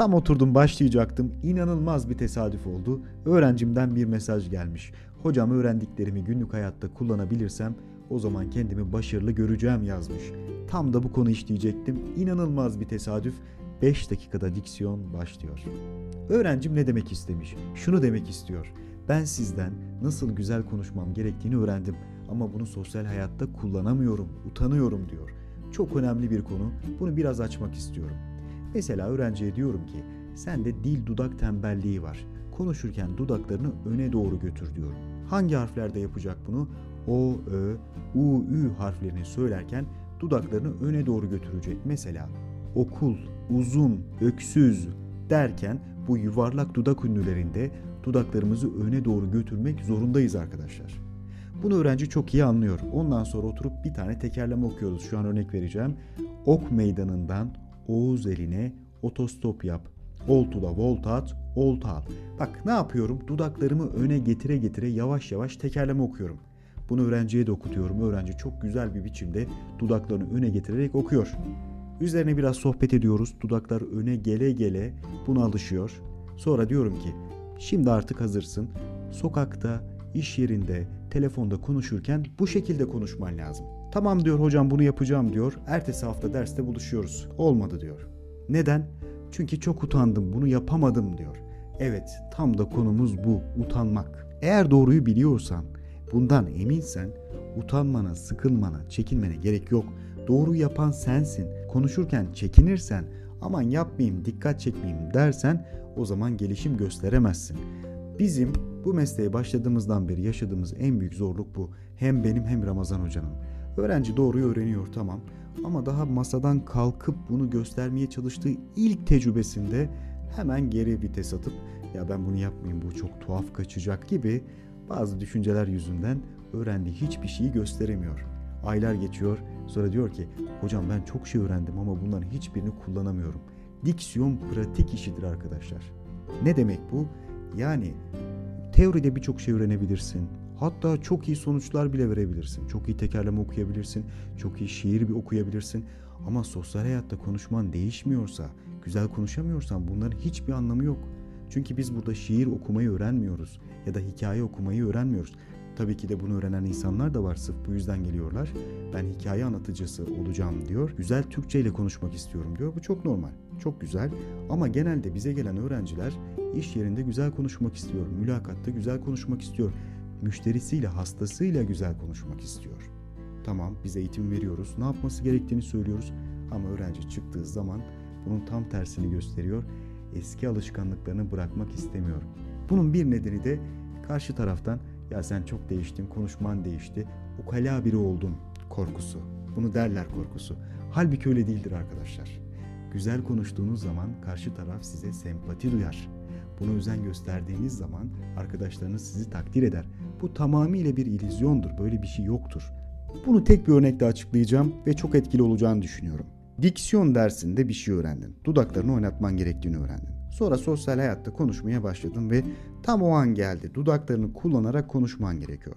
Tam oturdum başlayacaktım. İnanılmaz bir tesadüf oldu. Öğrencimden bir mesaj gelmiş. Hocam öğrendiklerimi günlük hayatta kullanabilirsem o zaman kendimi başarılı göreceğim yazmış. Tam da bu konu işleyecektim. İnanılmaz bir tesadüf. 5 dakikada diksiyon başlıyor. Öğrencim ne demek istemiş? Şunu demek istiyor. Ben sizden nasıl güzel konuşmam gerektiğini öğrendim ama bunu sosyal hayatta kullanamıyorum, utanıyorum diyor. Çok önemli bir konu. Bunu biraz açmak istiyorum. Mesela öğrenciye diyorum ki sende dil dudak tembelliği var. Konuşurken dudaklarını öne doğru götür diyorum. Hangi harflerde yapacak bunu? O, Ö, U, Ü harflerini söylerken dudaklarını öne doğru götürecek. Mesela okul, uzun, öksüz derken bu yuvarlak dudak ünlülerinde dudaklarımızı öne doğru götürmek zorundayız arkadaşlar. Bunu öğrenci çok iyi anlıyor. Ondan sonra oturup bir tane tekerleme okuyoruz. Şu an örnek vereceğim. Ok meydanından Oğuz eline otostop yap. Oltu'da volta at, olta al. Bak ne yapıyorum? Dudaklarımı öne getire getire yavaş yavaş tekerleme okuyorum. Bunu öğrenciye de okutuyorum. Öğrenci çok güzel bir biçimde dudaklarını öne getirerek okuyor. Üzerine biraz sohbet ediyoruz. Dudaklar öne gele gele buna alışıyor. Sonra diyorum ki şimdi artık hazırsın. Sokakta, iş yerinde, telefonda konuşurken bu şekilde konuşman lazım. Tamam diyor hocam bunu yapacağım diyor. Ertesi hafta derste buluşuyoruz. Olmadı diyor. Neden? Çünkü çok utandım bunu yapamadım diyor. Evet tam da konumuz bu utanmak. Eğer doğruyu biliyorsan bundan eminsen utanmana, sıkılmana, çekinmene gerek yok. Doğru yapan sensin. Konuşurken çekinirsen aman yapmayayım, dikkat çekmeyeyim dersen o zaman gelişim gösteremezsin. Bizim bu mesleğe başladığımızdan beri yaşadığımız en büyük zorluk bu. Hem benim hem Ramazan hocanın. Öğrenci doğruyu öğreniyor tamam ama daha masadan kalkıp bunu göstermeye çalıştığı ilk tecrübesinde hemen geri vites atıp ya ben bunu yapmayayım bu çok tuhaf kaçacak gibi bazı düşünceler yüzünden öğrendiği hiçbir şeyi gösteremiyor. Aylar geçiyor sonra diyor ki hocam ben çok şey öğrendim ama bunların hiçbirini kullanamıyorum. Diksiyon pratik işidir arkadaşlar. Ne demek bu? Yani teoride birçok şey öğrenebilirsin. Hatta çok iyi sonuçlar bile verebilirsin. Çok iyi tekerleme okuyabilirsin. Çok iyi şiir bir okuyabilirsin. Ama sosyal hayatta konuşman değişmiyorsa, güzel konuşamıyorsan bunların hiçbir anlamı yok. Çünkü biz burada şiir okumayı öğrenmiyoruz ya da hikaye okumayı öğrenmiyoruz. Tabii ki de bunu öğrenen insanlar da var sırf bu yüzden geliyorlar. Ben hikaye anlatıcısı olacağım diyor. Güzel Türkçe ile konuşmak istiyorum diyor. Bu çok normal. Çok güzel. Ama genelde bize gelen öğrenciler iş yerinde güzel konuşmak istiyor. Mülakatta güzel konuşmak istiyor. Müşterisiyle, hastasıyla güzel konuşmak istiyor. Tamam biz eğitim veriyoruz. Ne yapması gerektiğini söylüyoruz. Ama öğrenci çıktığı zaman bunun tam tersini gösteriyor. Eski alışkanlıklarını bırakmak istemiyor. Bunun bir nedeni de karşı taraftan ya sen çok değiştin, konuşman değişti, ukala biri oldun korkusu. Bunu derler korkusu. Halbuki öyle değildir arkadaşlar. Güzel konuştuğunuz zaman karşı taraf size sempati duyar. Buna özen gösterdiğiniz zaman arkadaşlarınız sizi takdir eder. Bu tamamıyla bir illüzyondur. Böyle bir şey yoktur. Bunu tek bir örnekle açıklayacağım ve çok etkili olacağını düşünüyorum. Diksiyon dersinde bir şey öğrendin. Dudaklarını oynatman gerektiğini öğrendin. Sonra sosyal hayatta konuşmaya başladın ve tam o an geldi. Dudaklarını kullanarak konuşman gerekiyor.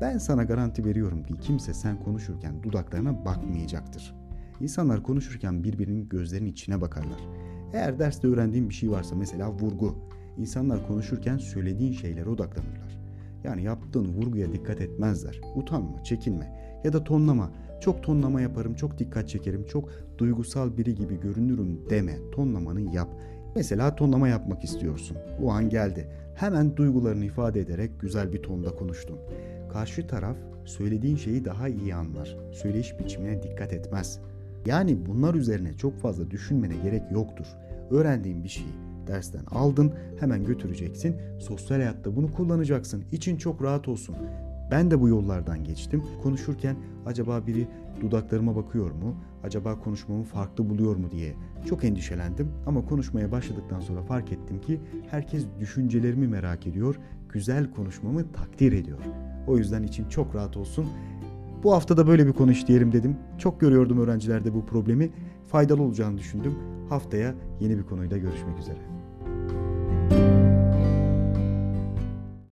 Ben sana garanti veriyorum ki kimse sen konuşurken dudaklarına bakmayacaktır. İnsanlar konuşurken birbirinin gözlerinin içine bakarlar. Eğer derste öğrendiğin bir şey varsa mesela vurgu. İnsanlar konuşurken söylediğin şeylere odaklanırlar. Yani yaptığın vurguya dikkat etmezler. Utanma, çekinme ya da tonlama. Çok tonlama yaparım, çok dikkat çekerim, çok duygusal biri gibi görünürüm deme. Tonlamanı yap. Mesela tonlama yapmak istiyorsun. O an geldi. Hemen duygularını ifade ederek güzel bir tonda konuştun. Karşı taraf söylediğin şeyi daha iyi anlar. Söyleyiş biçimine dikkat etmez. Yani bunlar üzerine çok fazla düşünmene gerek yoktur. Öğrendiğin bir şeyi dersten aldın, hemen götüreceksin. Sosyal hayatta bunu kullanacaksın. İçin çok rahat olsun. Ben de bu yollardan geçtim. Konuşurken acaba biri dudaklarıma bakıyor mu? Acaba konuşmamı farklı buluyor mu diye çok endişelendim. Ama konuşmaya başladıktan sonra fark ettim ki herkes düşüncelerimi merak ediyor. Güzel konuşmamı takdir ediyor. O yüzden için çok rahat olsun. Bu hafta da böyle bir konu işleyelim dedim. Çok görüyordum öğrencilerde bu problemi. Faydalı olacağını düşündüm. Haftaya yeni bir konuyla görüşmek üzere.